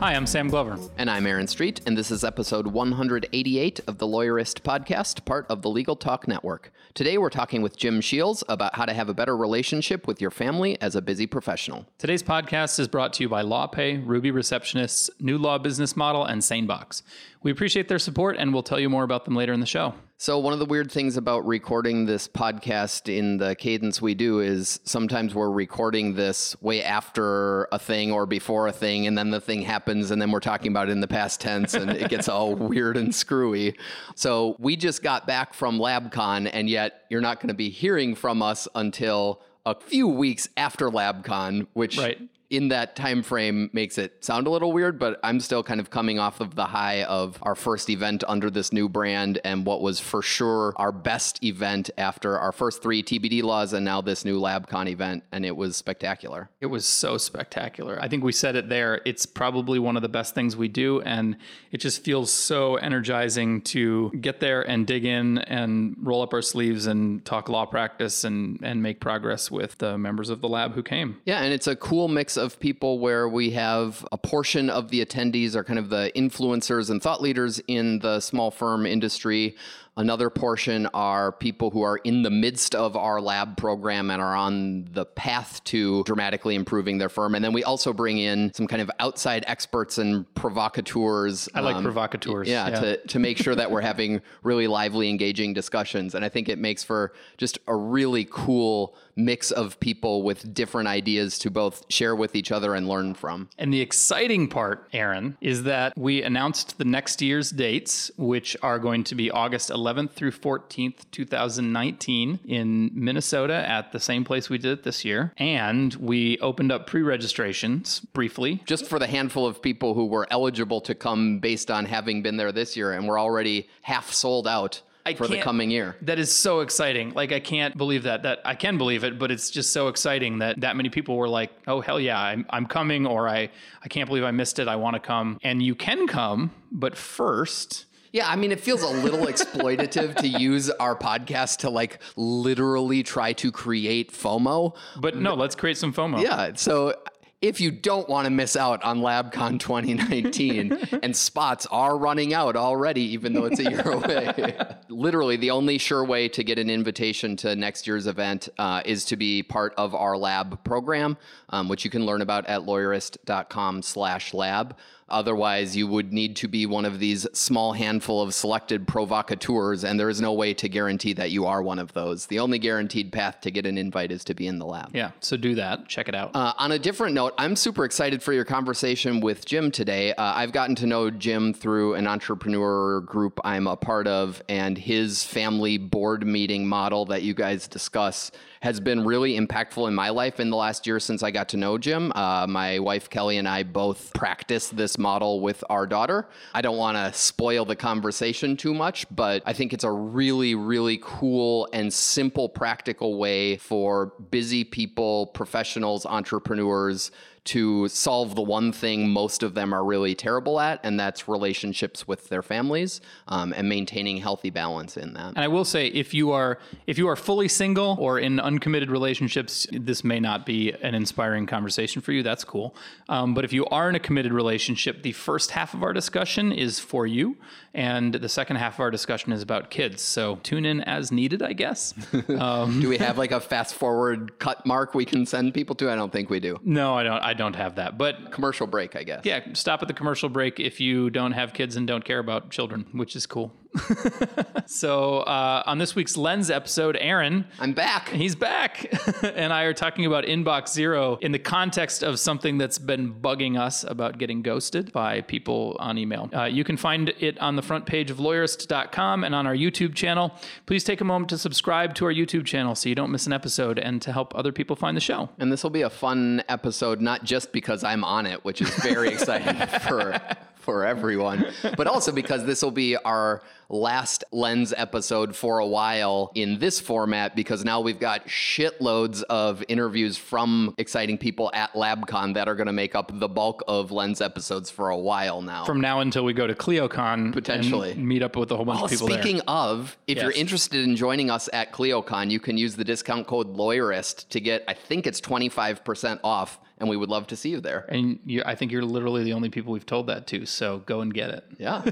Hi, I'm Sam Glover. And I'm Aaron Street, and this is episode 188 of the Lawyerist podcast, part of the Legal Talk Network. Today we're talking with Jim Shields about how to have a better relationship with your family as a busy professional. Today's podcast is brought to you by LawPay, Ruby Receptionists, New Law Business Model, and SaneBox. We appreciate their support, and we'll tell you more about them later in the show. So, one of the weird things about recording this podcast in the cadence we do is sometimes we're recording this way after a thing or before a thing, and then the thing happens, and then we're talking about it in the past tense, and it gets all weird and screwy. So, we just got back from LabCon, and yet you're not going to be hearing from us until a few weeks after LabCon, which Right. In that time frame makes it sound a little weird, but I'm still kind of coming off of the high of our first event under this new brand and what was for sure our best event after our first three TBD laws and now this new LabCon event, and it was spectacular. It was so spectacular. I think we said it there. It's probably one of the best things we do, and it just feels so energizing to get there and dig in and roll up our sleeves and talk law practice and, and make progress with the members of the lab who came. Yeah, and it's a cool mix of people where we have a portion of the attendees are kind of the influencers and thought leaders in the small firm industry. Another portion are people who are in the midst of our lab program and are on the path to dramatically improving their firm. And then we also bring in some kind of outside experts and provocateurs. I like um, provocateurs. yeah, To, to make sure that we're having really lively, engaging discussions. And I think it makes for just a really cool mix of people with different ideas to both share with each other and learn from. And the exciting part, Aaron, is that we announced the next year's dates, which are going to be August 11th through 14th, 2019, in Minnesota at the same place we did it this year. And we opened up pre registrations briefly. Just for the handful of people who were eligible to come based on having been there this year, and we're already half sold out I for the coming year. That is so exciting. Like I can't believe that. That I can believe it, but it's just so exciting that that many people were like, "Oh hell yeah, I'm I'm coming," or "I I can't believe I missed it. I want to come." And you can come, but first, Yeah, I mean, it feels a little exploitative to use our podcast to like literally try to create FOMO. but no, let's create some FOMO. Yeah. So if you don't want to miss out on LabCon 2019, and spots are running out already, even though it's a year away, literally the only sure way to get an invitation to next year's event uh, is to be part of our lab program, um, which you can learn about at lawyerist.com slash lab. Otherwise, you would need to be one of these small handful of selected provocateurs, and there is no way to guarantee that you are one of those. The only guaranteed path to get an invite is to be in the lab. Yeah, so do that. Check it out. Uh, on a different note, I'm super excited for your conversation with Jim today. Uh, I've gotten to know Jim through an entrepreneur group I'm a part of, and his family board meeting model that you guys discuss has been really impactful in my life in the last year since I got to know Jim. Uh, my wife Kelly and I both practice this model with our daughter. I don't want to spoil the conversation too much, but I think it's a really, really cool and simple, practical way for busy people, professionals, entrepreneurs to solve the one thing most of them are really terrible at, and that's relationships with their families um, and maintaining healthy balance in that. and I will say, if you are if you are fully single or in uncommitted relationships, this may not be an inspiring conversation for you. That's cool. Um, but if you are in a committed relationship, the first half of our discussion is for you, and the second half of our discussion is about kids. So tune in as needed, I guess. do we have like a fast forward cut mark we can send people to? I don't think we do. no, I don't. I don't have that. But Commercial break, I guess. yeah, stop at the commercial break if you don't have kids and don't care about children, which is cool. so uh, on this week's Lens episode, Aaron. I'm back. He's back, and I are talking about Inbox Zero in the context of something that's been bugging us about getting ghosted by people on email. Uh, you can find it on the front page of lawyerist.com and on our YouTube channel. Please take a moment to subscribe to our YouTube channel so you don't miss an episode and to help other people find the show. And this will be a fun episode, not just because I'm on it, which is very exciting for for everyone, but also because this will be our last Lens episode for a while in this format because now we've got shitloads of interviews from exciting people at LabCon that are going to make up the bulk of Lens episodes for a while now. From now until we go to ClioCon, Potentially. and meet up with a whole bunch Oh, of people speaking there. of, if you're interested in joining us at ClioCon, you can use the discount code Lawyerist to get, I think it's 25% off, and we would love to see you there. And you, I think you're literally the only people we've told that to, so go and get it. Yeah.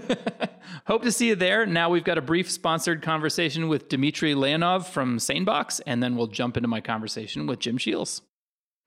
Hope to see you there. Now we've got a brief sponsored conversation with Dmitry Leonov from Sanebox, and then we'll jump into my conversation with Jim Shields.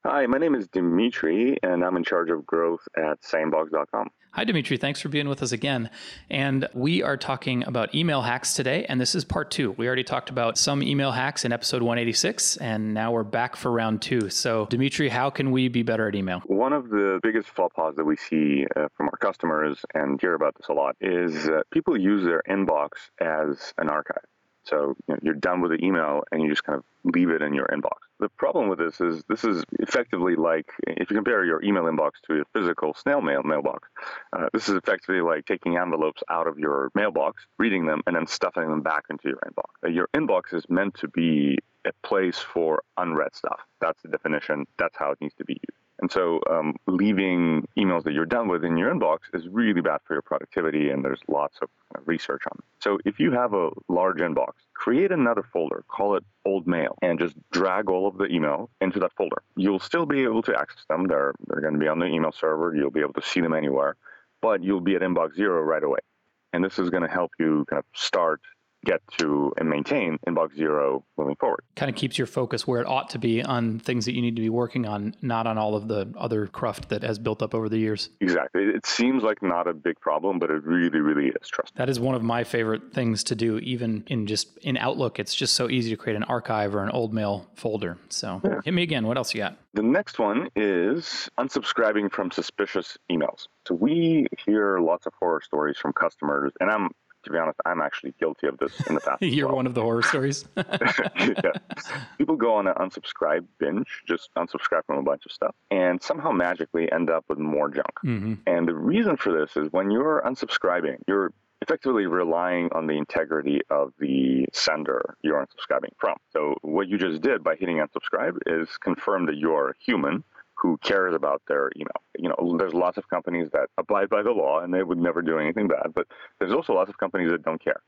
Hi, my name is Dimitri, and I'm in charge of growth at Sanebox.com. Hi, Dimitri. Thanks for being with us again. And we are talking about email hacks today, and this is part two. We already talked about some email hacks in episode 186, and now we're back for round two. So, Dimitri, how can we be better at email? One of the biggest faux pas that we see uh, from our customers and hear about this a lot is uh, people use their inbox as an archive. So you know, you're done with the email and you just kind of leave it in your inbox. The problem with this is this is effectively like if you compare your email inbox to a physical snail mail mailbox, uh, this is effectively like taking envelopes out of your mailbox, reading them, and then stuffing them back into your inbox. Uh, your inbox is meant to be a place for unread stuff. That's the definition. That's how it needs to be used. And so um, leaving emails that you're done with in your inbox is really bad for your productivity, and there's lots of research on it. So if you have a large inbox, create another folder, call it old mail, and just drag all of the email into that folder. You'll still be able to access them. They're, they're going to be on the email server. You'll be able to see them anywhere, but you'll be at inbox zero right away. And this is going to help you kind of start get to and maintain in inbox zero moving forward. Kind of keeps your focus where it ought to be on things that you need to be working on, not on all of the other cruft that has built up over the years. Exactly. It seems like not a big problem, but it really, really is. Trust me. That is one of my favorite things to do, even in just in Outlook. It's just so easy to create an archive or an old mail folder. So hit me again. What else you got? The next one is unsubscribing from suspicious emails. So we hear lots of horror stories from customers, and I'm to be honest, I'm actually guilty of this in the past. You're well. one of the horror stories. yeah. People go on an unsubscribe binge, just unsubscribe from a bunch of stuff, and somehow magically end up with more junk. hmm And the reason for this is when you're unsubscribing, you're effectively relying on the integrity of the sender you're unsubscribing from. So what you just did by hitting unsubscribe is confirm that you're human who cares about their email. You know, there's lots of companies that abide by the law and they would never do anything bad, but there's also lots of companies that don't care.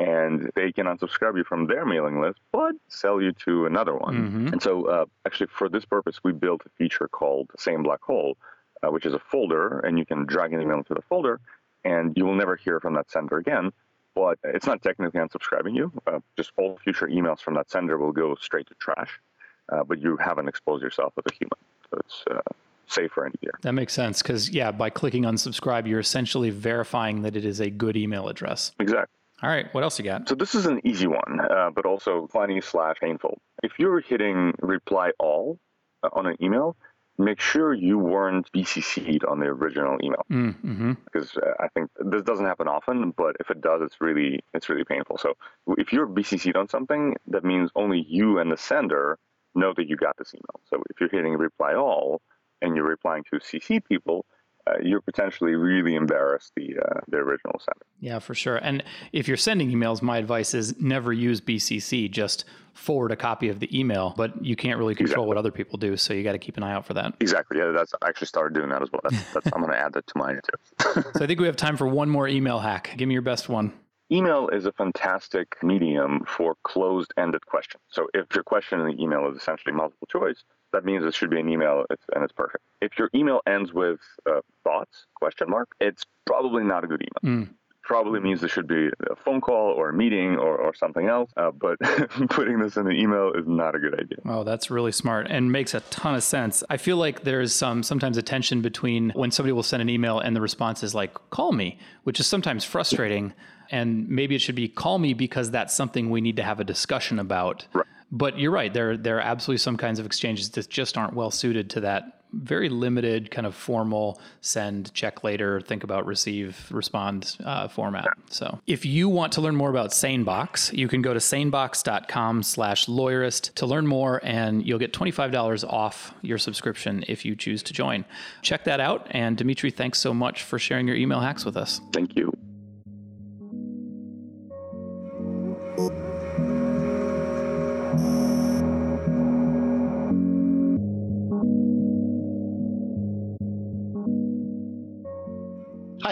And they can unsubscribe you from their mailing list, but sell you to another one. Mhm. And so, uh, actually, for this purpose, we built a feature called SaneBlackHole, uh, which is a folder, and you can drag an email into the folder, and you will never hear from that sender again. But it's not technically unsubscribing you. Uh, just all future emails from that sender will go straight to trash, uh, but you haven't exposed yourself as a human. So it's uh, safer and easier. That makes sense because, yeah, by clicking unsubscribe, you're essentially verifying that it is a good email address. Exactly. All right, what else you got? So this is an easy one, uh, but also funny slash painful. If you're hitting reply all uh, on an email, make sure you weren't BCC'd on the original email Mm-hmm. because uh, I think this doesn't happen often, but if it does, it's really it's really painful. So if you're BCC'd on something, that means only you and the sender know that you got this email. So if you're hitting reply all and you're replying to CC people, uh, you're potentially really embarrassed the uh, the original sender. Yeah, for sure. And if you're sending emails, my advice is never use BCC. Just forward a copy of the email, but you can't really control Exactly. what other people do. So you got to keep an eye out for that. Exactly. Yeah, that's I actually started doing that as well. That's, that's I'm going to add that to mine too. So I think we have time for one more email hack. Give me your best one. Email is a fantastic medium for closed-ended questions. So if your question in the email is essentially multiple choice, that means it should be an email and it's perfect. If your email ends with uh, thoughts question mark, it's probably not a good email. Mm. Probably means there should be a phone call or a meeting or, or something else. Uh, but putting this in an email is not a good idea. Oh, that's really smart and makes a ton of sense. I feel like there's some sometimes a tension between when somebody will send an email and the response is like, call me, which is sometimes frustrating. And maybe it should be call me because that's something we need to have a discussion about. Right. But you're right. There, there are absolutely some kinds of exchanges that just aren't well suited to that very limited kind of formal send, check later, think about, receive, respond uh, format. So if you want to learn more about SaneBox, you can go to sanebox.com slash lawyerist to learn more and you'll get $25 off your subscription if you choose to join. Check that out. And Dimitri, thanks so much for sharing your email hacks with us. Thank you.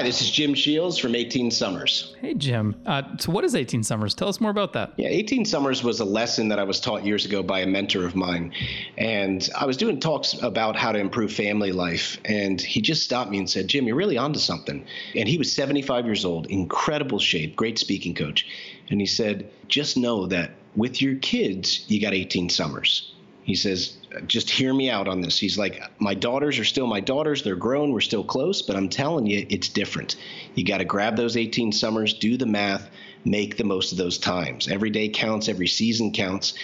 This is Jim Shields from 18 Summers. Hey, Jim. Uh, so, what is 18 Summers? Tell us more about that. Yeah, 18 Summers was a lesson that I was taught years ago by a mentor of mine. And I was doing talks about how to improve family life. And he just stopped me and said, Jim, you're really onto something. And he was 75 years old, incredible shape, great speaking coach. And he said, just know that with your kids, you got 18 summers. He says, just hear me out on this. He's like, my daughters are still my daughters. They're grown. We're still close, but I'm telling you, it's different. You got to grab those 18 summers, do the math, make the most of those times. Every day counts, every season counts.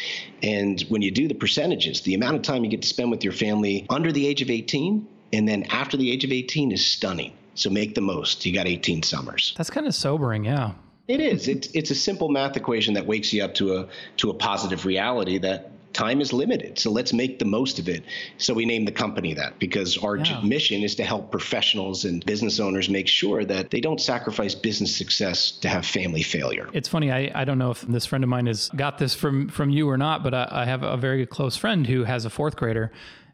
And when you do the percentages, the amount of time you get to spend with your family under the age of 18 and then after the age of 18 is stunning. So make the most. You got 18 summers. That's kind of sobering, yeah. It is. It's it's a simple math equation that wakes you up to a to a positive reality that time is limited. So let's make the most of it. So we named the company that because our yeah. mission is to help professionals and business owners make sure that they don't sacrifice business success to have family failure. It's funny. I, I don't know if this friend of mine has got this from, from you or not, but I, I have a very close friend who has a fourth grader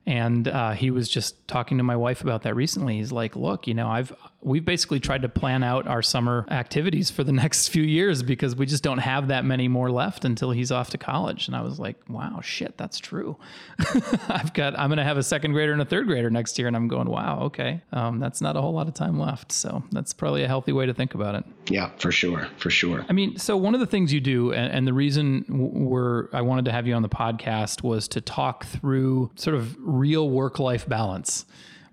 and uh, he was just talking to my wife about that recently. He's like, "Look, you know, I've we've basically tried to plan out our summer activities for the next few years because we just don't have that many more left until he's off to college." And I was like, "Wow, shit, that's true. I've got I'm going to have a second grader and a third grader next year." And I'm going, "Wow, okay, um, that's not a whole lot of time left." So that's probably a healthy way to think about it. Yeah, for sure, for sure. I mean, so one of the things you do, and, and the reason we're I wanted to have you on the podcast was to talk through sort of real work life balance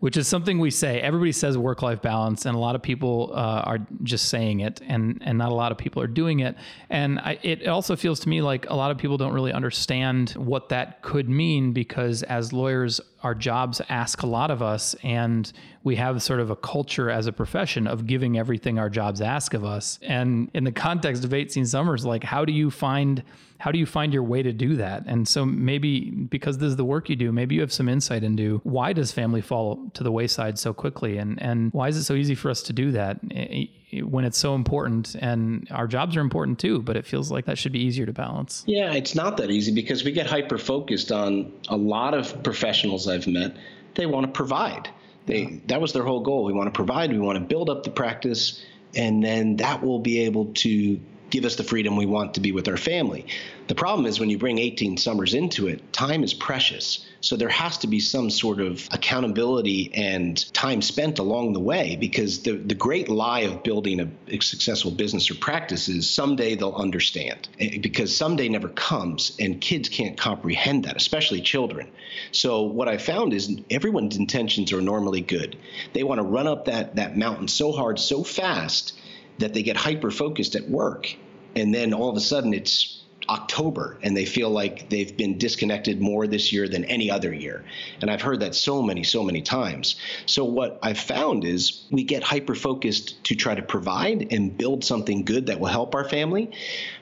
which is something we say. Everybody says work life balance, and a lot of people uh, are just saying it, and and not a lot of people are doing it. And I, it also feels to me like a lot of people don't really understand what that could mean because as lawyers, our jobs ask a lot of us, and we have sort of a culture as a profession of giving everything our jobs ask of us. And in the context of 18 summers, like how do you find how do you find your way to do that? And so maybe because this is the work you do, maybe you have some insight into why does family fall to the wayside so quickly, and and why is it so easy for us to do that eh, eh, when it's so important? And our jobs are important too, but it feels like that should be easier to balance. Yeah, it's not that easy because we get hyper focused on a lot of professionals I've met. They want to provide. They that was their whole goal. We want to provide. We want to build up the practice, and then that will be able to give us the freedom we want to be with our family. The problem is when you bring 18 summers into it, time is precious. So there has to be some sort of accountability and time spent along the way because the, the great lie of building a, successful business or practice is someday they'll understand eh, because someday never comes and kids can't comprehend that, especially children. So what I found is everyone's intentions are normally good. They want to run up that, that mountain so hard, so fast that they get hyper focused at work and then all of a sudden it's October and they feel like they've been disconnected more this year than any other year. And I've heard that so many, so many times. So what I've found is we get hyper focused to try to provide and build something good that will help our family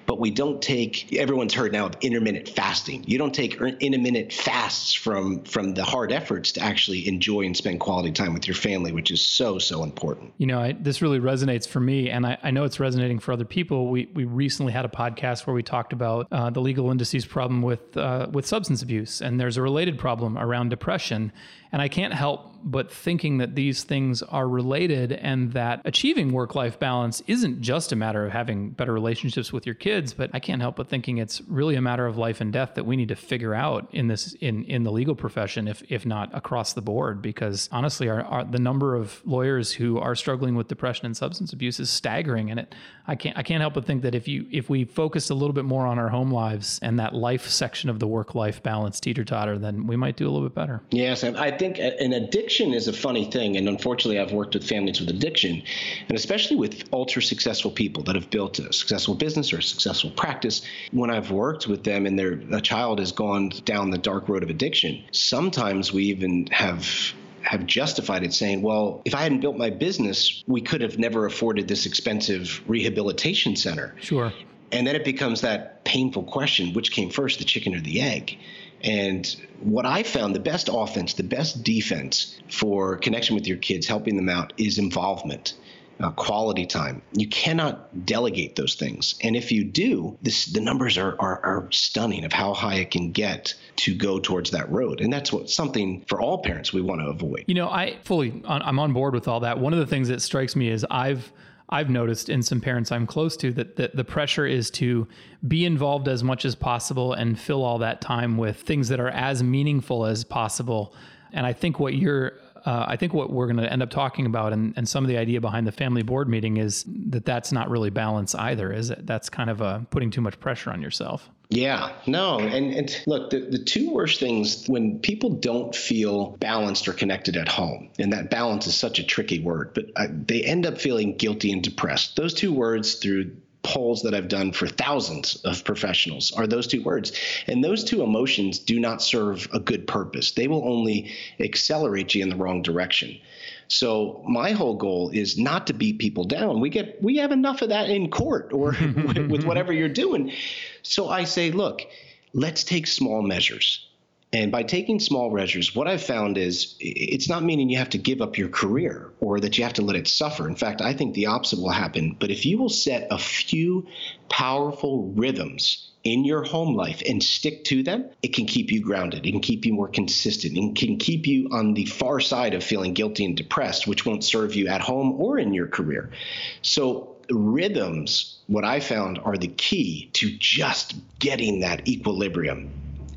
but we don't take everyone's heard now of intermittent fasting. You don't take intermittent fasts from from the hard efforts to actually enjoy and spend quality time with your family which is so so important. You know I, this really resonates for me and I, I, know it's resonating for other people. We we recently had a podcast where we talked about uh, the legal indices problem with uh, with substance abuse and there's a related problem around depression. And I can't help but thinking that these things are related and that achieving work life balance isn't just a matter of having better relationships with your kids, but I can't help but thinking it's really a matter of life and death that we need to figure out in this in in the legal profession, if if not across the board, because honestly, our, our the number of lawyers who are struggling with depression and substance abuse is staggering, and it I can't I can't help but think that if you if we focused a little bit more on our home lives and that life section of the work life balance teeter totter, then we might do a little bit better. Yes, and I think an addiction is a funny thing, and unfortunately, I've worked with families with addiction, and especially with ultra successful people that have built a successful business or a successful practice. When I've worked with them and their a child has gone down the dark road of addiction, sometimes we even have have justified it saying, well, if I hadn't built my business, we could have never afforded this expensive rehabilitation center. Sure. And then it becomes that painful question which came first, the chicken or the egg? And what I found the best offense, the best defense for connection with your kids, helping them out, is involvement. uh, quality time. You cannot delegate those things. And if you do, this, the numbers are, are, are stunning of how high it can get to go towards that road. And that's what something for all parents we want to avoid. You know, I fully, I'm on board with all that. One of the things that strikes me is I've, I've noticed in some parents I'm close to that, that the pressure is to be involved as much as possible and fill all that time with things that are as meaningful as possible. And I think what you're uh, I think what we're going to end up talking about and, and some of the idea behind the family board meeting is that that's not really balance either, is it? That's kind of putting too much pressure on yourself. Yeah, no. And, and look, the, the two worst things when people don't feel balanced or connected at home, and that balance is such a tricky word, but uh, they end up feeling guilty and depressed. Those two words through polls that I've done for thousands of professionals are those two words. And those two emotions do not serve a good purpose. They will only accelerate you in the wrong direction. So my whole goal is not to beat people down. We get we have enough of that in court or with whatever you're doing. So I say, look, let's take small measures. And by taking small measures, what I've found is it's not meaning you have to give up your career or that you have to let it suffer. In fact, I think the opposite will happen. But if you will set a few powerful rhythms in your home life and stick to them, it can keep you grounded. It can keep you more consistent. It can keep you on the far side of feeling guilty and depressed, which won't serve you at home or in your career. So, rhythms, what I found, are the key to just getting that equilibrium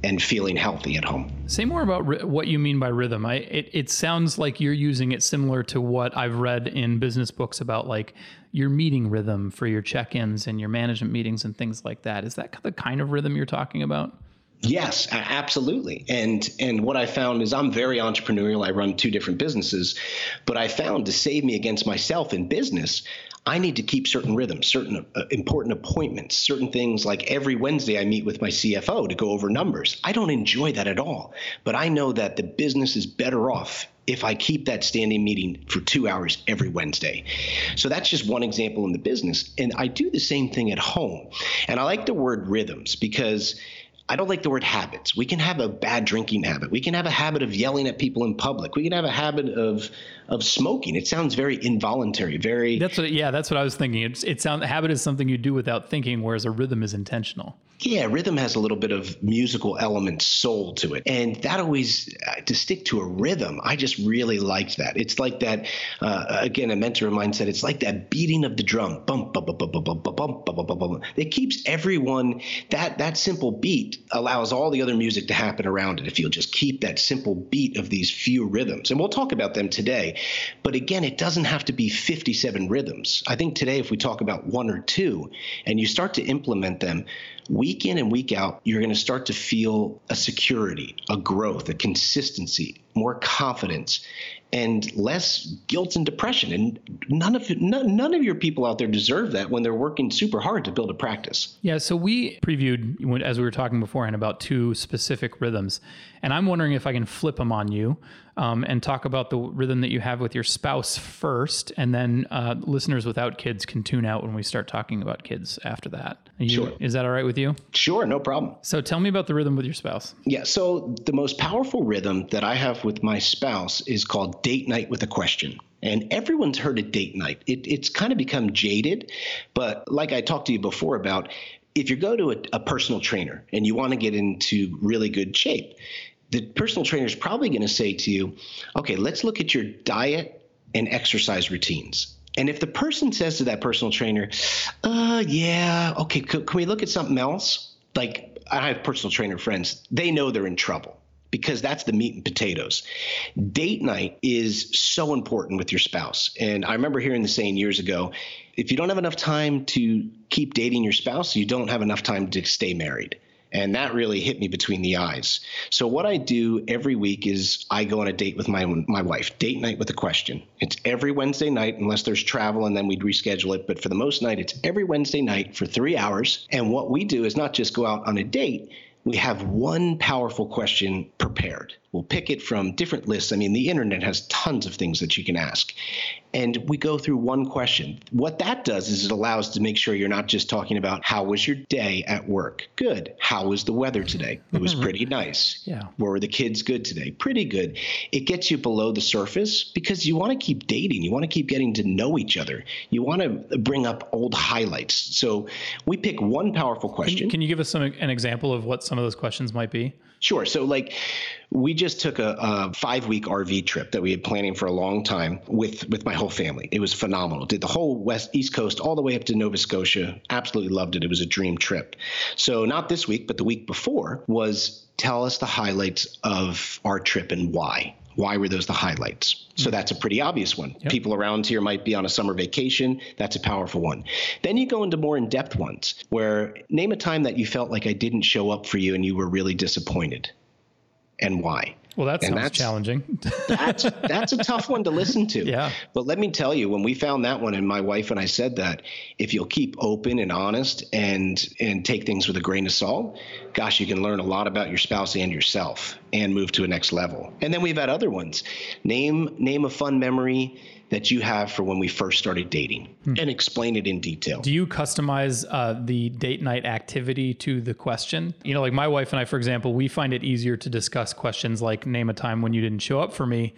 and feeling healthy at home. Say more about ri- what you mean by rhythm. I it, it sounds like you're using it similar to what I've read in business books about like your meeting rhythm for your check-ins and your management meetings and things like that. Is that the kind of rhythm you're talking about? Yes, absolutely. And and what I found is I'm very entrepreneurial. I run two different businesses, but I found to save me against myself in business, I need to keep certain rhythms, certain uh, important appointments, certain things like every Wednesday I meet with my CFO to go over numbers. I don't enjoy that at all, but I know that the business is better off if I keep that standing meeting for two hours every Wednesday. So that's just one example in the business. And I do the same thing at home. And I like the word rhythms because I don't like the word habits. We can have a bad drinking habit. We can have a habit of yelling at people in public. We can have a habit of of smoking. It sounds very involuntary, very That's what yeah, that's what I was thinking. It's it sounds habit is something you do without thinking whereas a rhythm is intentional. Yeah, rhythm has a little bit of musical element soul to it. And that always, uh, to stick to a rhythm, I just really liked that. It's like that, uh, again, a mentor of mine said, it's like that beating of the drum. Bump, bump, bump, bump, bump, bump, bump, bump, bump, bump. It keeps everyone, that, that simple beat allows all the other music to happen around it if you'll just keep that simple beat of these few rhythms. And we'll talk about them today. But again, it doesn't have to be 57 rhythms. I think today, if we talk about one or two and you start to implement them, week in and week out, you're going to start to feel a security, a growth, a consistency, more confidence, and less guilt and depression. And none of none, none of your people out there deserve that when they're working super hard to build a practice. Yeah. So we previewed as we were talking beforehand about two specific rhythms, and I'm wondering if I can flip them on you um, and talk about the rhythm that you have with your spouse first, and then uh, listeners without kids can tune out when we start talking about kids after that. You, sure. Is that all right with you? Sure, no problem. So tell me about the rhythm with your spouse. Yeah. So the most powerful rhythm that I have with my spouse is called date night with a question. And everyone's heard of date night. It, it's kind of become jaded, but like I talked to you before about, if you go to a, a personal trainer and you want to get into really good shape, the personal trainer is probably going to say to you, okay, let's look at your diet and exercise routines. And if the person says to that personal trainer, uh, yeah, okay, can, can we look at something else? Like, I have personal trainer friends, they know they're in trouble because that's the meat and potatoes. Date night is so important with your spouse. And I remember hearing the saying years ago if you don't have enough time to keep dating your spouse, you don't have enough time to stay married. And that really hit me between the eyes. So what I do every week is I go on a date with my my wife. Date night with a question. It's every Wednesday night unless there's travel and then we'd reschedule it, but for the most night it's every Wednesday night for 3 hours. And what we do is not just go out on a date, we have one powerful question prepared. We'll pick it from different lists. I mean, the internet has tons of things that you can ask. And we go through one question. What that does is it allows to make sure you're not just talking about how was your day at work? Good. How was the weather today? It was mm-hmm. pretty nice. Yeah. Were the kids good today? Pretty good. It gets you below the surface because you want to keep dating. You want to keep getting to know each other. You want to bring up old highlights. So we pick one powerful question. Can you give us some an example of what some of those questions might be? Sure. So, like, we just took a, a five week RV trip that we had planning for a long time with with my whole family. It was phenomenal. Did the whole west east coast all the way up to Nova Scotia. Absolutely loved it. It was a dream trip. So, not this week, but the week before was tell us the highlights of our trip and why. Why were those the highlights? So mm. that's a pretty obvious one. Yep. People around here might be on a summer vacation. That's a powerful one. Then you go into more in depth ones where name a time that you felt like I didn't show up for you and you were really disappointed and why. Well, that sounds that's, challenging. that's that's a tough one to listen to. Yeah. But let me tell you, when we found that one, and my wife and I said that, if you'll keep open and honest and and take things with a grain of salt, gosh, you can learn a lot about your spouse and yourself and move to a next level. And then we've had other ones. Name name a fun memory that you have for when we first started dating hmm. and explain it in detail. Do you customize uh, the date night activity to the question? You know, like my wife and I, for example, we find it easier to discuss questions like name a time when you didn't show up for me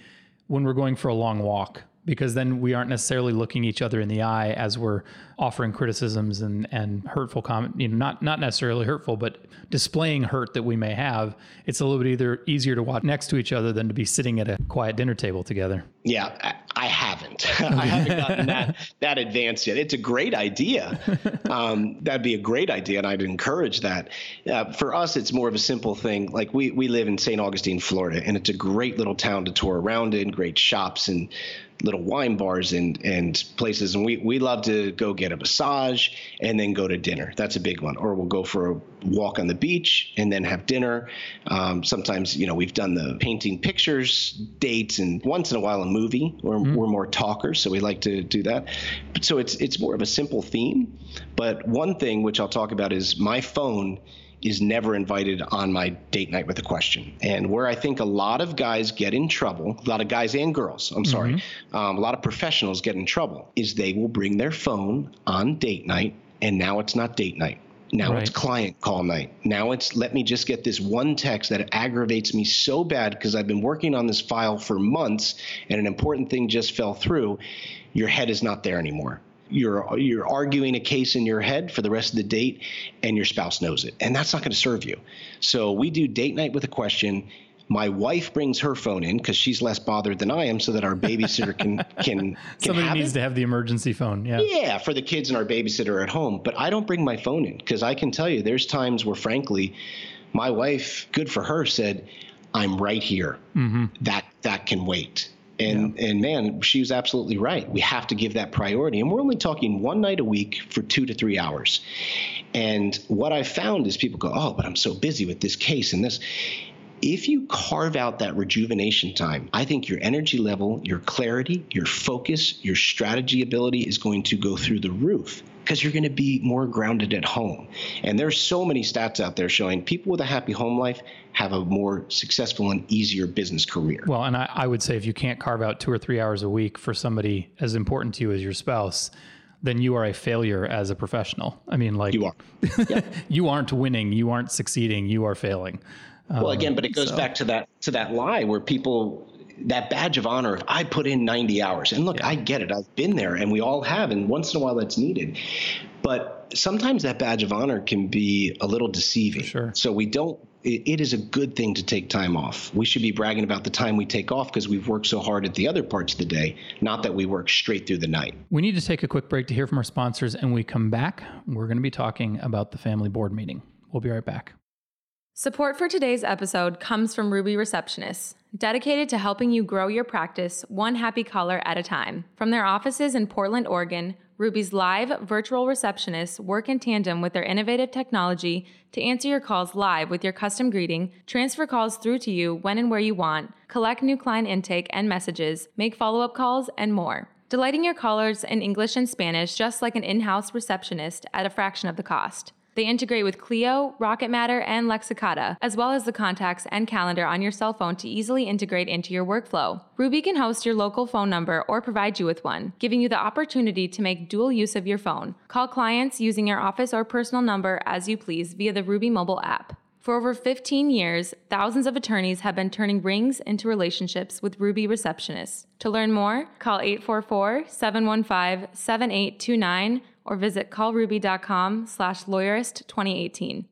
when we're going for a long walk because then we aren't necessarily looking each other in the eye as we're offering criticisms and, and hurtful comment, you know, not, not necessarily hurtful, but displaying hurt that we may have. It's a little bit either easier to watch next to each other than to be sitting at a quiet dinner table together. Yeah, I haven't. I haven't gotten that that advanced yet. It's a great idea. Um, that'd be a great idea, and I'd encourage that. Uh, for us, it's more of a simple thing. Like we we live in St. Augustine, Florida, and it's a great little town to tour around in. Great shops and little wine bars and and places. And we we love to go get a massage and then go to dinner. That's a big one. Or we'll go for a walk on the beach and then have dinner. Um, sometimes you know we've done the painting pictures dates and once in a while a movie. We're, mm-hmm. we're more talkers so we like to do that. So it's it's more of a simple theme. But one thing which i'll talk about is my phone is never invited on my date night with a question. And where I think a lot of guys get in trouble, a lot of guys and girls, I'm sorry, mm-hmm. um, a lot of professionals get in trouble, is they will bring their phone on date night, and now it's not date night. Now right. it's client call night. Now it's let me just get this one text that aggravates me so bad because I've been working on this file for months and an important thing just fell through. Your head is not there anymore you're you're arguing a case in your head for the rest of the date and your spouse knows it and that's not going to serve you so we do date night with a question my wife brings her phone in because she's less bothered than I am, so that our babysitter can can, can somebody needs it. to have the emergency phone. Yeah, yeah, for the kids and our babysitter at home. But I don't bring my phone in because I can tell you, there's times where, frankly, my wife, good for her, said, "I'm right here. Mm-hmm. That that can wait." And yeah. and man, she was absolutely right. We have to give that priority. And we're only talking one night a week for two to three hours. And what I found is people go, Oh, but I'm so busy with this case and this. If you carve out that rejuvenation time, I think your energy level, your clarity, your focus, your strategy ability is going to go through the roof because you're going to be more grounded at home. And there's so many stats out there showing people with a happy home life have a more successful and easier business career. Well, and I, I would say if you can't carve out two or three hours a week for somebody as important to you as your spouse, then you are a failure as a professional. I mean, like you are. you aren't winning. You aren't succeeding. You are failing. Well, again, um, but it goes so. back to that to that lie where people that badge of honor if I put in 90 hours. And look, yeah. I get it. I've been there and we all have. And once in a while that's needed. But sometimes that badge of honor can be a little deceiving. Sure. So we don't, it, it is a good thing to take time off. We should be bragging about the time we take off because we've worked so hard at the other parts of the day, not that we work straight through the night. We need to take a quick break to hear from our sponsors. And we come back, we're going to be talking about the family board meeting. We'll be right back. Support for today's episode comes from Ruby Receptionists, dedicated to helping you grow your practice one happy caller at a time. From their offices in Portland, Oregon, Ruby's live virtual receptionists work in tandem with their innovative technology to answer your calls live with your custom greeting, transfer calls through to you when and where you want, collect new client intake and messages, make follow up calls, and more. Delighting your callers in English and Spanish just like an in house receptionist at a fraction of the cost. They integrate with Clio, Rocket Matter, and Lexicata, as well as the contacts and calendar on your cell phone to easily integrate into your workflow. Ruby can host your local phone number or provide you with one, giving you the opportunity to make dual use of your phone. Call clients using your office or personal number as you please via the Ruby mobile app. For over 15 years, thousands of attorneys have been turning rings into relationships with Ruby receptionists. To learn more, call 844 715 7829 or visit callruby.com slash lawyerist 2018.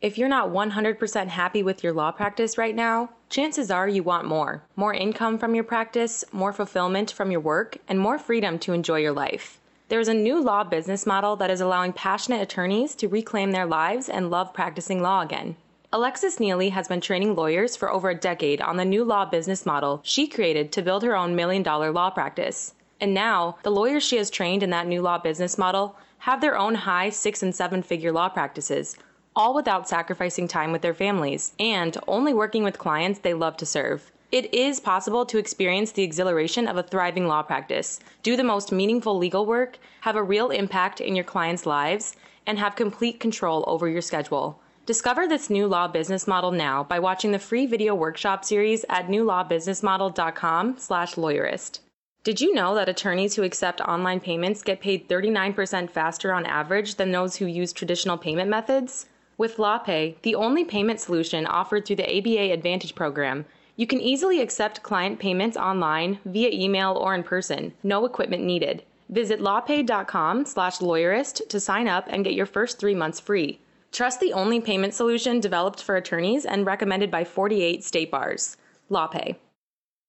If you're not 100% happy with your law practice right now, chances are you want more. More income from your practice, more fulfillment from your work, and more freedom to enjoy your life. There's a new law business model that is allowing passionate attorneys to reclaim their lives and love practicing law again. Alexis Neely has been training lawyers for over a decade on the new law business model she created to build her own million dollar law practice. And now, the lawyers she has trained in that new law business model have their own high six and seven figure law practices, all without sacrificing time with their families and only working with clients they love to serve. It is possible to experience the exhilaration of a thriving law practice, do the most meaningful legal work, have a real impact in your clients' lives, and have complete control over your schedule. Discover this new law business model now by watching the free video workshop series at newlawbusinessmodel.com/lawyerist. Did you know that attorneys who accept online payments get paid 39% faster on average than those who use traditional payment methods? With LawPay, the only payment solution offered through the ABA Advantage program, you can easily accept client payments online, via email, or in person, no equipment needed. Visit lawpay.com slash lawyerist to sign up and get your first 3 months free. Trust the only payment solution developed for attorneys and recommended by 48 state bars. LawPay.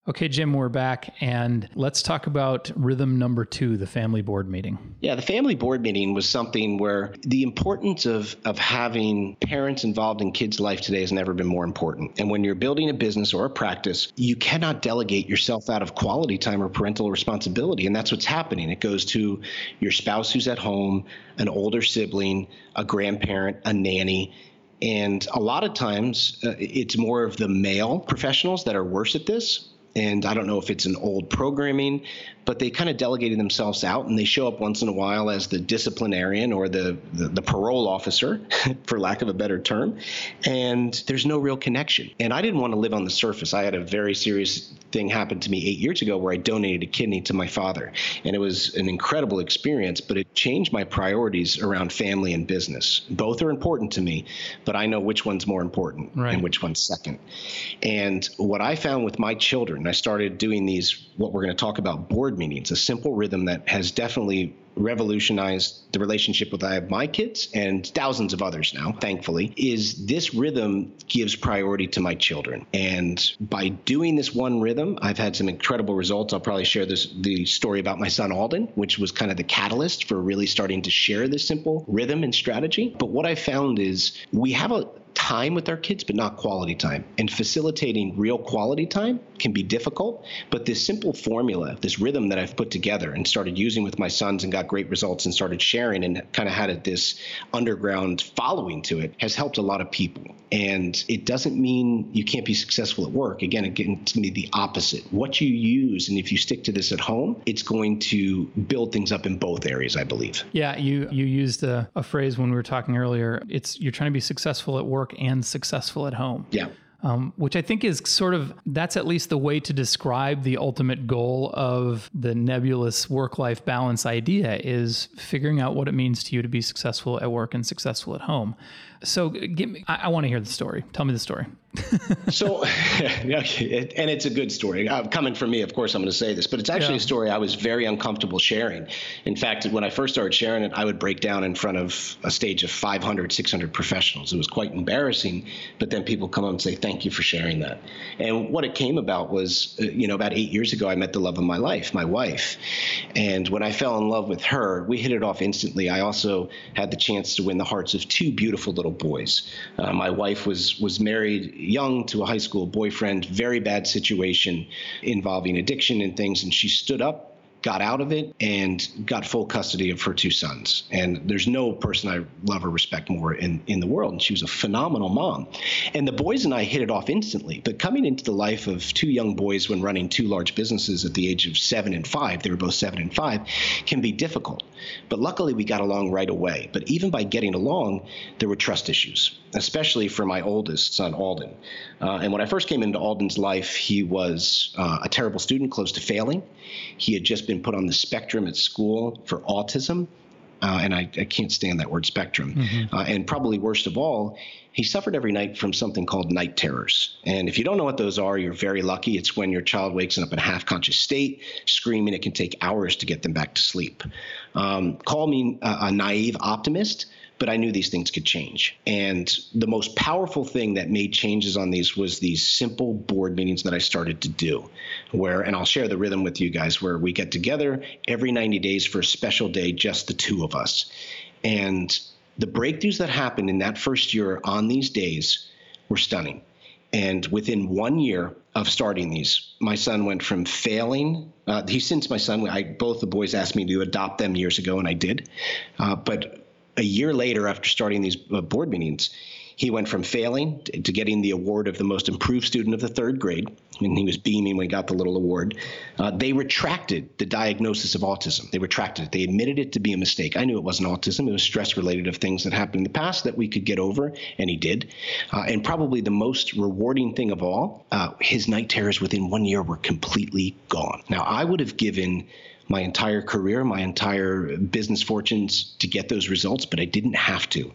Okay, Jim, we're back and let's talk about rhythm number two, the family board meeting. Yeah, the family board meeting was something where the importance of, of having parents involved in kids' life today has never been more important. And when you're building a business or a practice, you cannot delegate yourself out of quality time or parental responsibility. And that's what's happening. It goes to your spouse who's at home, an older sibling, a grandparent, a nanny. And a lot of times, uh, it's more of the male professionals that are worse at this and I don't know if it's an old programming, but they kind of delegated themselves out and they show up once in a while as the disciplinarian or the, the, the parole officer, for lack of a better term. And there's no real connection. And I didn't want to live on the surface. I had a very serious thing happen to me eight years ago where I donated a kidney to my father. And it was an incredible experience, but it changed my priorities around family and business. Both are important to me, but I know which one's more important right. and which one's second. And what I found with my children, I started doing these, what we're going to talk about, board meetings, a simple rhythm that has definitely revolutionized the relationship with I have my kids and thousands of others now, thankfully, is this rhythm gives priority to my children. And by doing this one rhythm, I've had some incredible results. I'll probably share this the story about my son Alden, which was kind of the catalyst for really starting to share this simple rhythm and strategy. But what I found is we have a time with our kids, but not quality time. And facilitating real quality time can be difficult, but this simple formula, this rhythm that I've put together and started using with my sons and got great results and started sharing and kind of had this underground following to it has helped a lot of people. And it doesn't mean you can't be successful at work. Again, it can be the opposite. What you use, and if you stick to this at home, it's going to build things up in both areas, I believe. Yeah, you you used a, a phrase when we were talking earlier. It's you're trying to be successful at work and successful at home. Yeah. Um, which I think is sort of that's at least the way to describe the ultimate goal of the nebulous work life balance idea is figuring out what it means to you to be successful at work and successful at home. So, give me, I, I want to hear the story. Tell me the story. so, and it's a good story. Uh, coming from me, of course, I'm going to say this, but it's actually yeah. a story I was very uncomfortable sharing. In fact, when I first started sharing it, I would break down in front of a stage of 500, 600 professionals. It was quite embarrassing, but then people come up and say, Thank you for sharing that. And what it came about was, uh, you know, about eight years ago, I met the love of my life, my wife. And when I fell in love with her, we hit it off instantly. I also had the chance to win the hearts of two beautiful little boys. Uh, my wife was was married young to a high school boyfriend, very bad situation involving addiction and things, and she stood up got out of it and got full custody of her two sons. And there's no person I love or respect more in, in the world. And she was a phenomenal mom. And the boys and I hit it off instantly. But coming into the life of two young boys when running two large businesses at the age of seven and five, they were both seven and five, can be difficult. But luckily, we got along right away. But even by getting along, there were trust issues, especially for my oldest son, Alden. Uh, and when I first came into Alden's life, he was uh, a terrible student, close to failing. He had just been put on the spectrum at school for autism. Uh, and I, I, can't stand that word spectrum. Mm-hmm. Uh, and probably worst of all, he suffered every night from something called night terrors. And if you don't know what those are, you're very lucky. It's when your child wakes up in a half conscious state, screaming. It can take hours to get them back to sleep. Um, call me a, a naive optimist, but I knew these things could change. And the most powerful thing that made changes on these was these simple board meetings that I started to do, where, and I'll share the rhythm with you guys, where we get together every 90 days for a special day, just the two of us. And the breakthroughs that happened in that first year on these days were stunning. And within one year of starting these, my son went from failing. Uh, he since my son, I, both the boys asked me to adopt them years ago, and I did. Uh, but a year later, after starting these uh, board meetings, he went from failing to getting the award of the most improved student of the third grade, and he was beaming when he got the little award. Uh, they retracted the diagnosis of autism. They retracted it. They admitted it to be a mistake. I knew it wasn't autism. It was stress related of things that happened in the past that we could get over, and he did. Uh, and probably the most rewarding thing of all, uh, his night terrors within one year were completely gone. Now, I would have given my entire career, my entire business fortunes to get those results, but I didn't have to.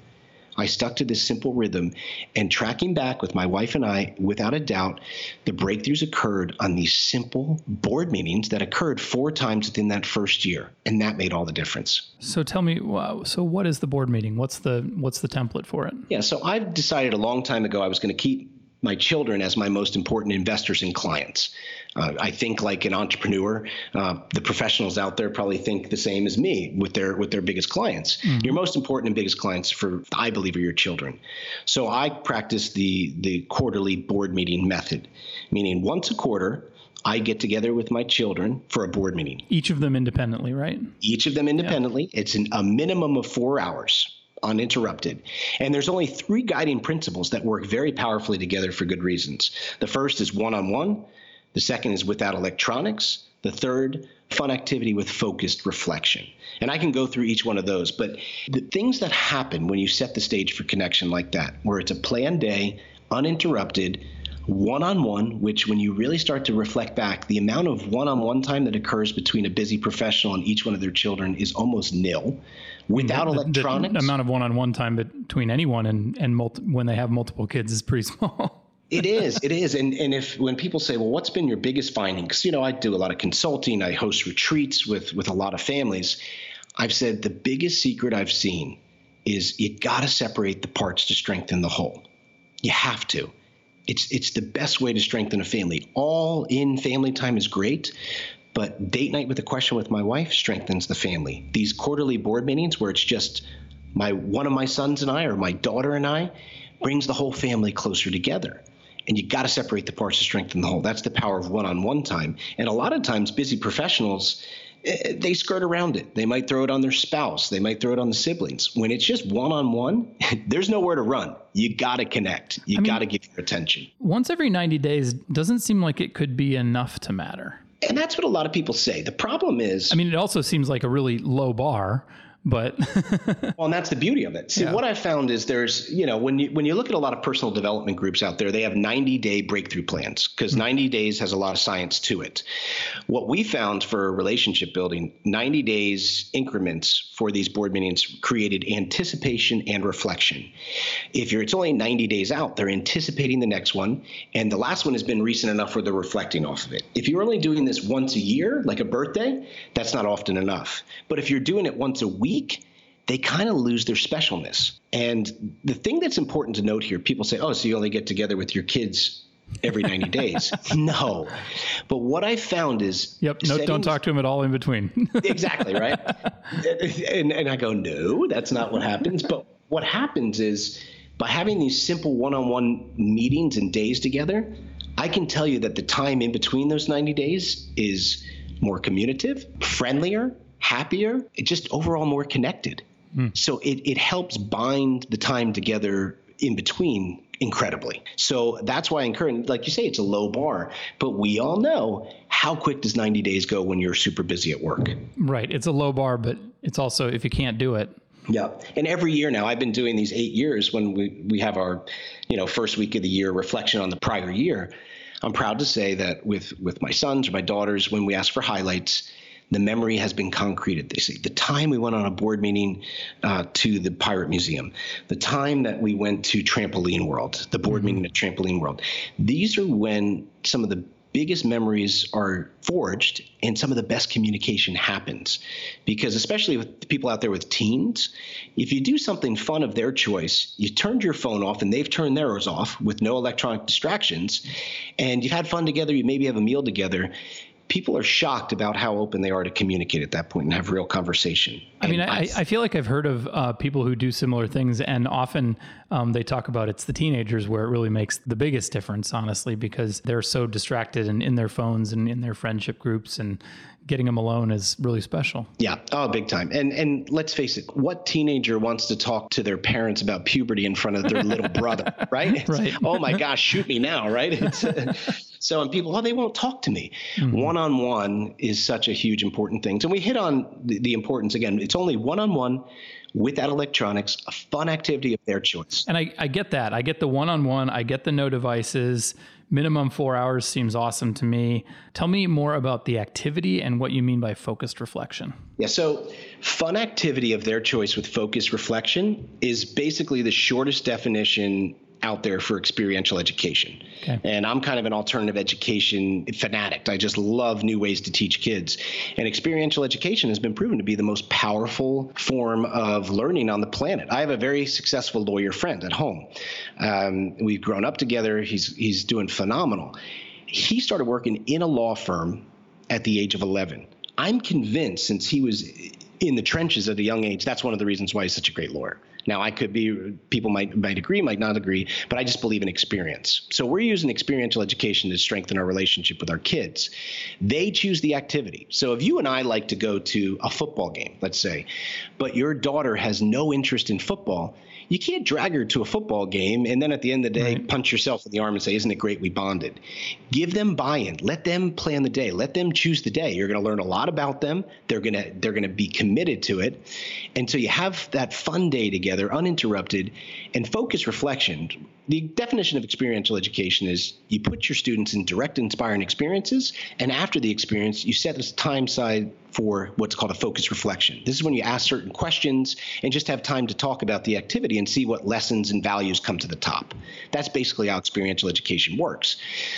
I stuck to this simple rhythm and tracking back with my wife and I, without a doubt, the breakthroughs occurred on these simple board meetings that occurred four times within that first year. And that made all the difference. So tell me, so what is the board meeting? What's the, what's the template for it? Yeah. So I've decided a long time ago I was going to keep my children as my most important investors and clients. Uh, I think like an entrepreneur, uh, the professionals out there probably think the same as me with their with their biggest clients. Mm-hmm. Your most important and biggest clients, for I believe, are your children. So I practice the the quarterly board meeting method, meaning once a quarter. I get together with my children for a board meeting. Each of them independently, right? Each of them independently. Yeah. It's an, a minimum of four hours uninterrupted. And there's only three guiding principles that work very powerfully together for good reasons. The first is one on one, the second is without electronics, the third, fun activity with focused reflection. And I can go through each one of those, but the things that happen when you set the stage for connection like that, where it's a planned day, uninterrupted, one on one, which when you really start to reflect back, the amount of one on one time that occurs between a busy professional and each one of their children is almost nil without the, electronics. The amount of one on one time between anyone and, and multi, when they have multiple kids is pretty small. it is it is and and if when people say well what's been your biggest finding because you know i do a lot of consulting i host retreats with with a lot of families i've said the biggest secret i've seen is you got to separate the parts to strengthen the whole you have to it's it's the best way to strengthen a family. All in family time is great, but date night with a question with my wife strengthens the family. These quarterly board meetings where it's just my one of my sons and I or my daughter and I brings the whole family closer together. And you got to separate the parts to strengthen the whole. That's the power of one-on-one time. And a lot of times busy professionals Eh, they skirt around it. They might throw it on their spouse. They might throw it on the siblings. When it's just one on one, there's nowhere to run. You got to connect. You got to give your attention. Once every 90 days doesn't seem like it could be enough to matter. And that's what a lot of people say. The problem is I mean, it also seems like a really low bar but well and that's the beauty of it. See yeah. what i found is there's you know when you when you look at a lot of personal development groups out there they have 90 day breakthrough plans because mm-hmm. 90 days has a lot of science to it. What we found for relationship building 90 days increments for these board meetings created anticipation and reflection. If you're it's only 90 days out they're anticipating the next one and the last one has been recent enough where they're reflecting off of it. If you're only doing this once a year like a birthday that's not often enough. But if you're doing it once a week week, they kind of lose their specialness. And the thing that's important to note here, people say, oh, so you only get together with your kids every 90 days. no. But what I found is. Yep. No, don't talk to them at all in between. exactly. Right. and, and I go, no, that's not what happens. But what happens is by having these simple one on one meetings and days together, I can tell you that the time in between those 90 days is more communicative, friendlier, happier, it just overall more connected. Mm. So it, it helps bind the time together in between incredibly. So that's why I encourage, like you say, it's a low bar, but we all know how quick does 90 days go when you're super busy at work? Right. It's a low bar, but it's also, if you can't do it, yeah. And every year now, I've been doing these eight years when we, we have our, you know, first week of the year reflection on the prior year. I'm proud to say that with with my sons or my daughters, when we ask for highlights, the memory has been concreted. They say the time we went on a board meeting uh, to the Pirate Museum, the time that we went to Trampoline World, the board mm-hmm. meeting at Trampoline World. These are when some of the biggest memories are forged and some of the best communication happens because especially with people out there with teens if you do something fun of their choice you turned your phone off and they've turned theirs off with no electronic distractions and you've had fun together you maybe have a meal together people are shocked about how open they are to communicate at that point and have real conversation. I mean, I, I, feel like I've heard of uh, people who do similar things, and often um, they talk about it's the teenagers where it really makes the biggest difference, honestly, because they're so distracted and in their phones and in their friendship groups and getting them alone is really special. Yeah, oh, big time. And and let's face it, what teenager wants to talk to their parents about puberty in front of their little brother, right? It's, right. Oh my gosh, shoot me now, right? It's, so and people, oh, they won't talk to me. One on one is such a huge important thing. So we hit on the, the importance again. It's only one on one without electronics, a fun activity of their choice. And I, I get that. I get the one on one. I get the no devices minimum four hours seems awesome to me. Tell me more about the activity and what you mean by focused reflection. Yeah, so fun activity of their choice with focused reflection is basically the shortest definition out there for experiential education. Okay. And I'm kind of an alternative education fanatic. I just love new ways to teach kids. And experiential education has been proven to be the most powerful form of learning on the planet. I have a very successful lawyer friend at home. Um, we've grown up together. He's he's doing phenomenal. He started working in a law firm at the age of 11. I'm convinced since he was in the trenches at a young age, that's one of the reasons why he's such a great lawyer. Now, I could be, people might, might agree, might not agree, but I just believe in experience. So we're using experiential education to strengthen our relationship with our kids. They choose the activity. So if you and I like to go to a football game, let's say, but your daughter has no interest in football, you can't drag her to a football game and then at the end of the day right. punch yourself in the arm and say, Isn't it great we bonded? Give them buy-in. Let them plan the day. Let them choose the day. You're gonna learn a lot about them. They're gonna they're gonna be committed to it. And so you have that fun day together, uninterrupted, and focus reflection. The definition of experiential education is you put your students in direct, inspiring experiences, and after the experience, you set a time side for what's called a focus reflection. This is when you ask certain questions and just have time to talk about the activity and see what lessons and values come to the top. That's basically how experiential education works.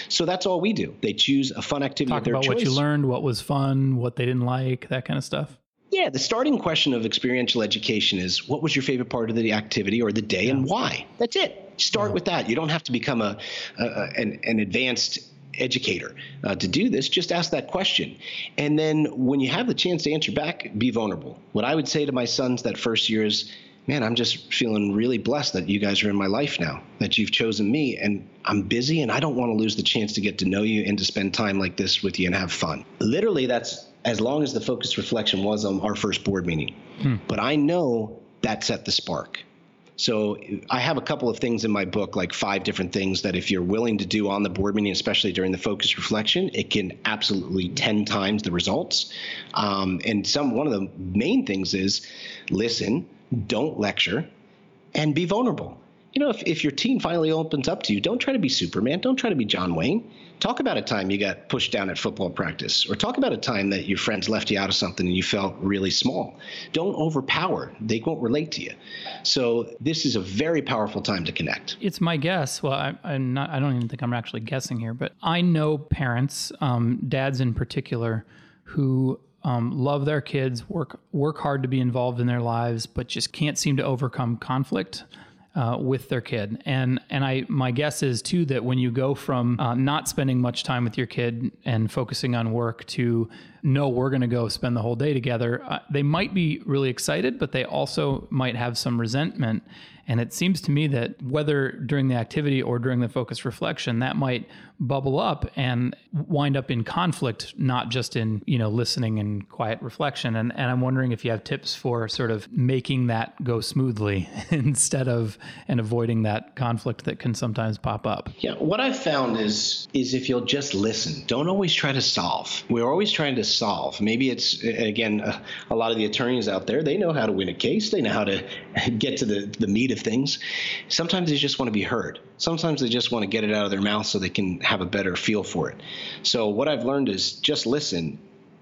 So that's all we do. They choose a fun activity Talk about choice. what you learned, what was fun, what they didn't like, that kind of stuff. Yeah, the starting question of experiential education is what was your favorite part of the activity or the day and why? That's it. Start with that. You don't have to become a, a an, an advanced educator uh, to do this, just ask that question. And then when you have the chance to answer back, be vulnerable. What I would say to my sons that first year is, man, I'm just feeling really blessed that you guys are in my life now, that you've chosen me, and I'm busy and I don't want to lose the chance to get to know you and to spend time like this with you and have fun. Literally, that's as long as the focused reflection was on our first board meeting. Hmm. But I know that set the spark. So I have a couple of things in my book, like five different things that if you're willing to do on the board meeting, especially during the focus reflection, it can absolutely 10 times the results. Um, and some one of the main things is listen, don't lecture, and be vulnerable you know, if, if your team finally opens up to you, don't try to be Superman. Don't try to be John Wayne. Talk about a time you got pushed down at football practice, or talk about a time that your friends left you out of something and you felt really small. Don't overpower. They won't relate to you. So this is a very powerful time to connect. It's my guess. Well, I, am not. I don't even think I'm actually guessing here, but I know parents, um, dads in particular, who um, love their kids, work work hard to be involved in their lives, but just can't seem to overcome conflict uh, with their kid. And and I my guess is too that when you go from uh, not spending much time with your kid and focusing on work to no, we're going to go spend the whole day together, uh, they might be really excited, but they also might have some resentment. And it seems to me that whether during the activity or during the focus reflection, that might bubble up and wind up in conflict, not just in, you know, listening and quiet reflection. And, and I'm wondering if you have tips for sort of making that go smoothly instead of and avoiding that conflict that can sometimes pop up. Yeah, what I've found is is if you'll just listen, don't always try to solve. We're always trying to solve. Maybe it's again a, a lot of the attorneys out there, they know how to win a case, they know how to get to the, the meat things. Sometimes they just want to be heard. Sometimes they just want to get it out of their mouth so they can have a better feel for it. So what I've learned is just listen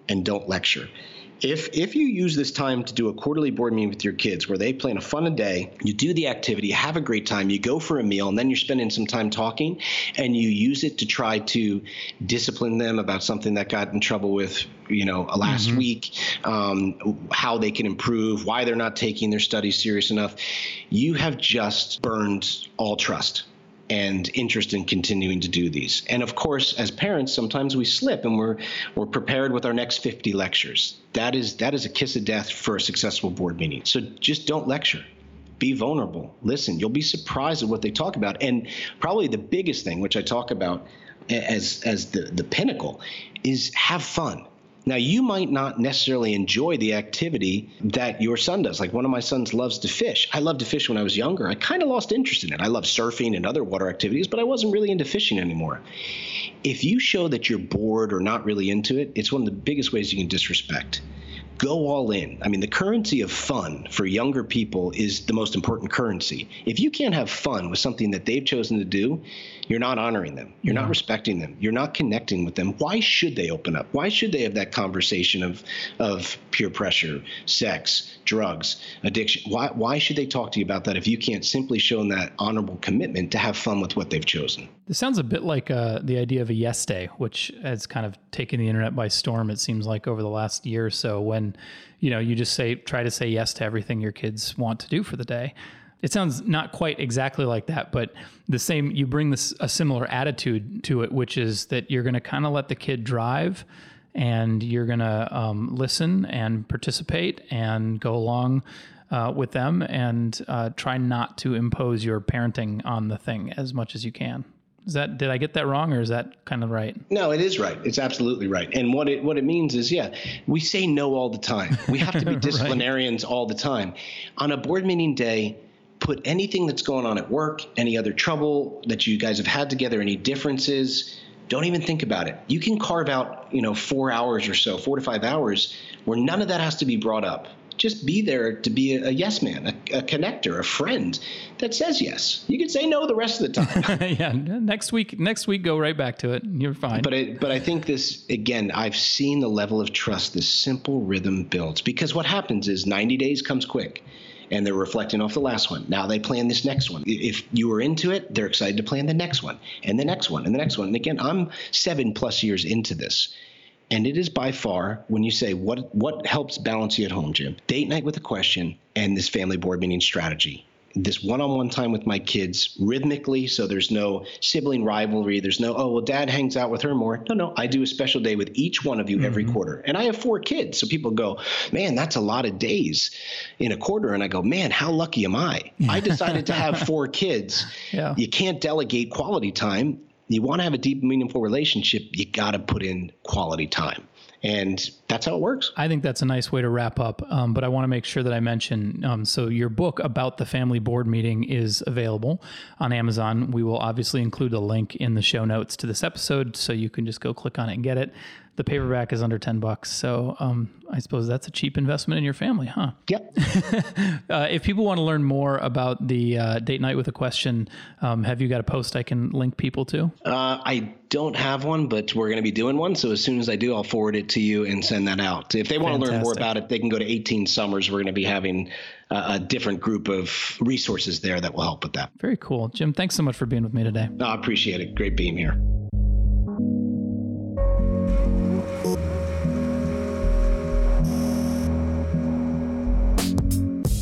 and don't lecture. If if you use this time to do a quarterly board meeting with your kids where they plan a fun day, you do the activity, have a great time, you go for a meal, and then you're spending some time talking, and you use it to try to discipline them about something that got in trouble with you know last mm-hmm. week, um, how they can improve, why they're not taking their studies serious enough. You have just burned all trust and interest in continuing to do these. And of course, as parents, sometimes we slip and we're we're prepared with our next 50 lectures. That is that is a kiss of death for a successful board meeting. So just don't lecture. Be vulnerable. Listen, you'll be surprised at what they talk about. And probably the biggest thing, which I talk about as as the, the pinnacle, is have fun now, you might not necessarily enjoy the activity that your son does. Like one of my sons loves to fish. I loved to fish when I was younger. I kind of lost interest in it. I love surfing and other water activities, but I wasn't really into fishing anymore. If you show that you're bored or not really into it, it's one of the biggest ways you can disrespect go all in. I mean, the currency of fun for younger people is the most important currency. If you can't have fun with something that they've chosen to do, you're not honoring them. You're yeah. not respecting them. You're not connecting with them. Why should they open up? Why should they have that conversation of of peer pressure, sex, drugs, addiction? Why why should they talk to you about that if you can't simply show them that honorable commitment to have fun with what they've chosen? This sounds a bit like uh, the idea of a yes day, which has kind of taken the internet by storm. It seems like over the last year or so, when you know you just say try to say yes to everything your kids want to do for the day it sounds not quite exactly like that, but the same. You bring this a similar attitude to it, which is that you're going to kind of let the kid drive, and you're going to um, listen and participate and go along uh, with them, and uh, try not to impose your parenting on the thing as much as you can. Is that did I get that wrong or is that kind of right? No, it is right. It's absolutely right. And what it what it means is, yeah, we say no all the time. We have to be disciplinarians right. all the time. On a board meeting day, put anything that's going on at work, any other trouble that you guys have had together, any differences, don't even think about it. You can carve out, you know, four hours or so, four to five hours, where none of that has to be brought up. Just be there to be a, a yes man, a, a, connector, a friend that says yes. You can say no the rest of the time. yeah, next week, next week, go right back to it. You're fine. But it, but I think this again. I've seen the level of trust this simple rhythm builds because what happens is 90 days comes quick and they're reflecting off the last one. Now they plan this next one. If you were into it, they're excited to plan the next one and the next one and the next one. And again, I'm seven plus years into this. And it is by far when you say what what helps balance you at home, Jim. Date night with a question and this family board meeting strategy this one-on-one time with my kids rhythmically so there's no sibling rivalry there's no oh well dad hangs out with her more no no i do a special day with each one of you mm-hmm. every quarter and i have four kids so people go man that's a lot of days in a quarter and i go man how lucky am i i decided to have four kids yeah. you can't delegate quality time you want to have a deep meaningful relationship you got to put in quality time and that's how it works. I think that's a nice way to wrap up. Um, but I want to make sure that I mention um, so your book about the family board meeting is available on Amazon. We will obviously include a link in the show notes to this episode, so you can just go click on it and get it. The paperback is under 10 bucks. So um, I suppose that's a cheap investment in your family, huh? Yep. uh, if people want to learn more about the uh, date night with a question, um, have you got a post I can link people to? Uh, I don't have one, but we're going to be doing one. So as soon as I do, I'll forward it to you and send that out. If they want to learn more about it, they can go to 18 Summers. We're going to be having a different group of resources there that will help with that. Very cool. Jim, thanks so much for being with me today. I appreciate it. Great being here.